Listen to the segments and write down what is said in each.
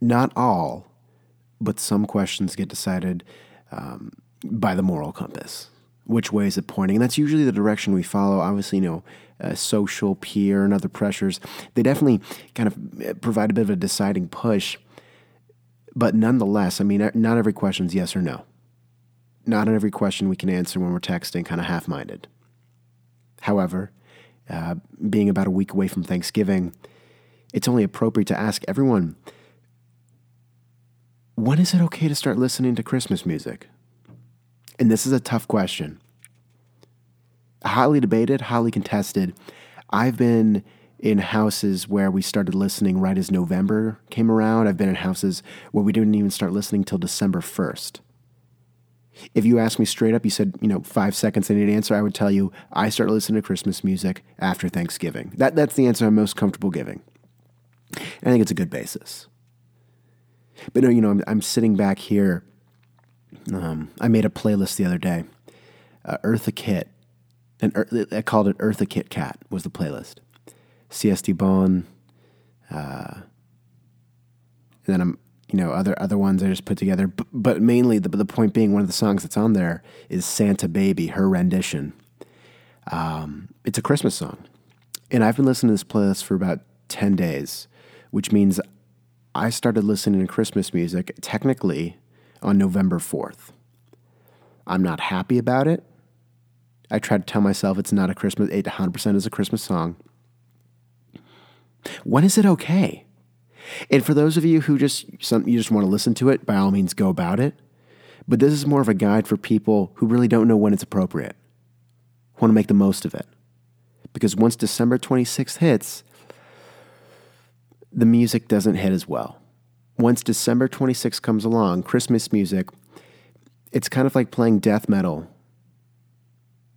not all, but some questions get decided um, by the moral compass. Which way is it pointing? And that's usually the direction we follow. Obviously, you know, uh, social, peer, and other pressures, they definitely kind of uh, provide a bit of a deciding push. But nonetheless, I mean, not every question is yes or no. Not on every question we can answer when we're texting kind of half minded. However, uh, being about a week away from Thanksgiving, it's only appropriate to ask everyone when is it okay to start listening to Christmas music? And this is a tough question. Highly debated, highly contested. I've been in houses where we started listening right as November came around. I've been in houses where we didn't even start listening till December 1st. If you asked me straight up, you said, you know, five seconds I need an answer, I would tell you I start listening to Christmas music after Thanksgiving. That, that's the answer I'm most comfortable giving. I think it's a good basis. But no, you know, I'm, I'm sitting back here. Um, I made a playlist the other day, uh, Eartha Kitt, and I called it Eartha Kit Kat was the playlist. CSD Bone, uh, and then I'm you know other other ones I just put together. But, but mainly the the point being, one of the songs that's on there is Santa Baby, her rendition. Um, it's a Christmas song, and I've been listening to this playlist for about ten days, which means I started listening to Christmas music technically on November fourth. I'm not happy about it. I try to tell myself it's not a Christmas. 100% is a Christmas song. When is it okay? And for those of you who just some, you just want to listen to it, by all means, go about it. But this is more of a guide for people who really don't know when it's appropriate, want to make the most of it. Because once December 26th hits, the music doesn't hit as well. Once December 26th comes along, Christmas music, it's kind of like playing death metal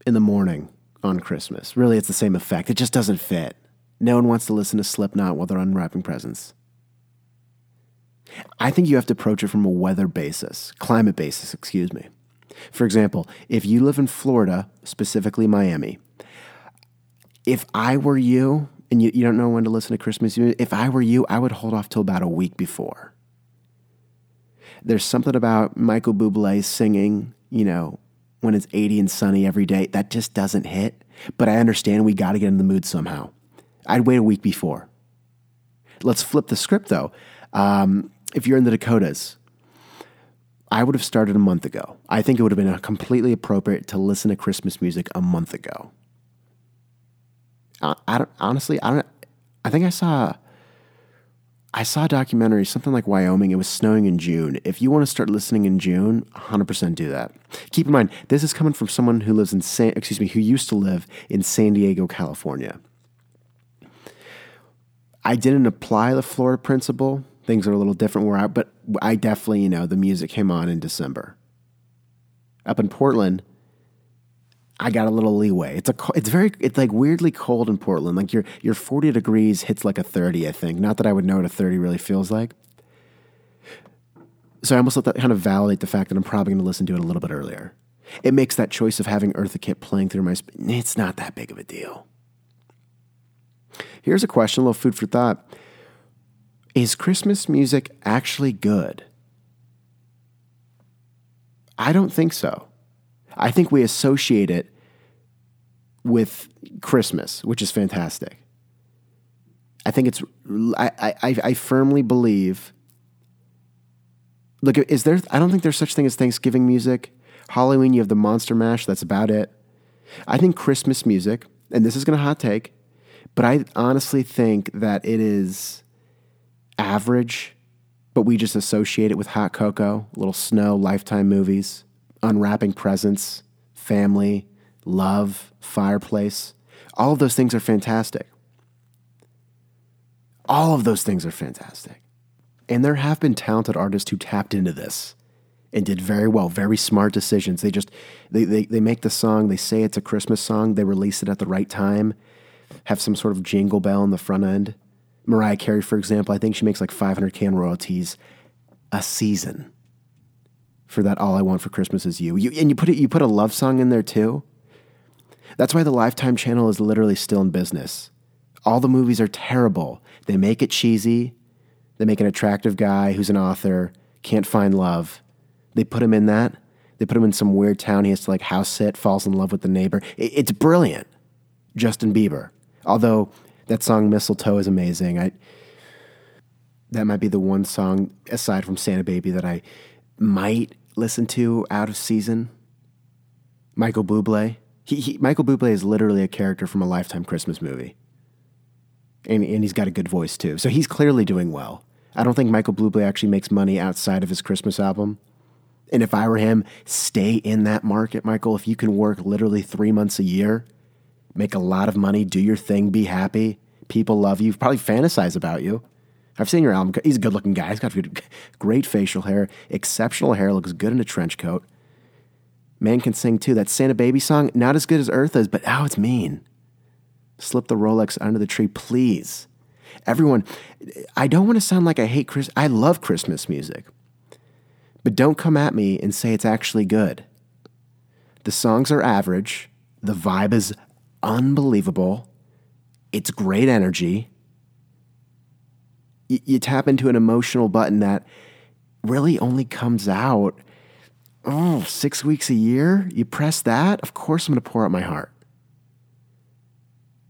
in the morning on Christmas. Really, it's the same effect. It just doesn't fit. No one wants to listen to Slipknot while they're unwrapping presents. I think you have to approach it from a weather basis, climate basis, excuse me. For example, if you live in Florida, specifically Miami, if I were you and you, you don't know when to listen to Christmas music, if I were you, I would hold off till about a week before. There's something about Michael Bublé singing, you know, when it's 80 and sunny every day, that just doesn't hit. But I understand we got to get in the mood somehow. I'd wait a week before. Let's flip the script though. Um, if you're in the Dakotas, I would have started a month ago. I think it would have been completely appropriate to listen to Christmas music a month ago. I, don't honestly. I don't. I think I saw. I saw a documentary, something like Wyoming. It was snowing in June. If you want to start listening in June, 100% do that. Keep in mind, this is coming from someone who lives in San, excuse me, who used to live in San Diego, California. I didn't apply the Florida principle things are a little different where I, but I definitely, you know, the music came on in December. Up in Portland, I got a little leeway. It's a, it's very, it's like weirdly cold in Portland. Like your, your 40 degrees hits like a 30, I think. Not that I would know what a 30 really feels like. So I almost let that kind of validate the fact that I'm probably going to listen to it a little bit earlier. It makes that choice of having Eartha Kitt playing through my, sp- it's not that big of a deal. Here's a question, a little food for thought. Is Christmas music actually good? I don't think so. I think we associate it with Christmas, which is fantastic. I think it's, I, I, I firmly believe. Look, is there, I don't think there's such thing as Thanksgiving music. Halloween, you have the Monster Mash, that's about it. I think Christmas music, and this is going to hot take, but I honestly think that it is average, but we just associate it with hot cocoa, little snow, lifetime movies, unwrapping presents, family, love, fireplace. All of those things are fantastic. All of those things are fantastic. And there have been talented artists who tapped into this and did very well, very smart decisions. They just they, they, they make the song, they say it's a Christmas song, they release it at the right time, have some sort of jingle bell in the front end. Mariah Carey, for example, I think she makes like 500k in royalties a season for that "All I Want for Christmas Is You." you and you put it, you put a love song in there too. That's why the Lifetime channel is literally still in business. All the movies are terrible. They make it cheesy. They make an attractive guy who's an author, can't find love. They put him in that. They put him in some weird town. He has to like house sit, falls in love with the neighbor. It's brilliant. Justin Bieber. Although that song Mistletoe is amazing. I that might be the one song aside from Santa Baby that I might listen to out of season. Michael Bublé. He, he, Michael Bublé is literally a character from a Lifetime Christmas movie. And, and he's got a good voice too. So he's clearly doing well. I don't think Michael Bublé actually makes money outside of his Christmas album. And if I were him, stay in that market, Michael. If you can work literally three months a year, make a lot of money, do your thing, be happy. People love you, probably fantasize about you. I've seen your album. He's a good looking guy. He's got great facial hair, exceptional hair, looks good in a trench coat. Man can sing too. That Santa Baby song, not as good as Eartha's, but oh, it's mean. Slip the Rolex under the tree, please. Everyone, I don't want to sound like I hate Chris. I love Christmas music. But don't come at me and say it's actually good. The songs are average. The vibe is unbelievable. It's great energy. Y- you tap into an emotional button that really only comes out oh, six weeks a year. You press that, of course I'm going to pour out my heart.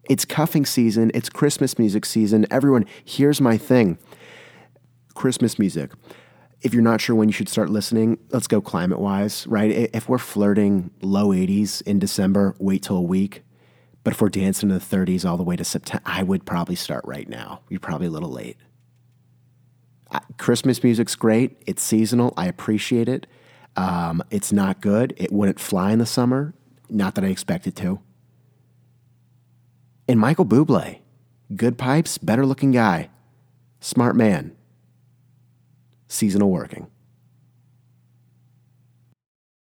It's cuffing season, it's Christmas music season. Everyone, here's my thing Christmas music. If you're not sure when you should start listening, let's go climate wise, right? If we're flirting low 80s in December, wait till a week. But if we're dancing in the 30s all the way to September, I would probably start right now. You're probably a little late. Christmas music's great. It's seasonal. I appreciate it. Um, it's not good. It wouldn't fly in the summer. Not that I expect it to. And Michael Bublé, good pipes, better looking guy, smart man, seasonal working.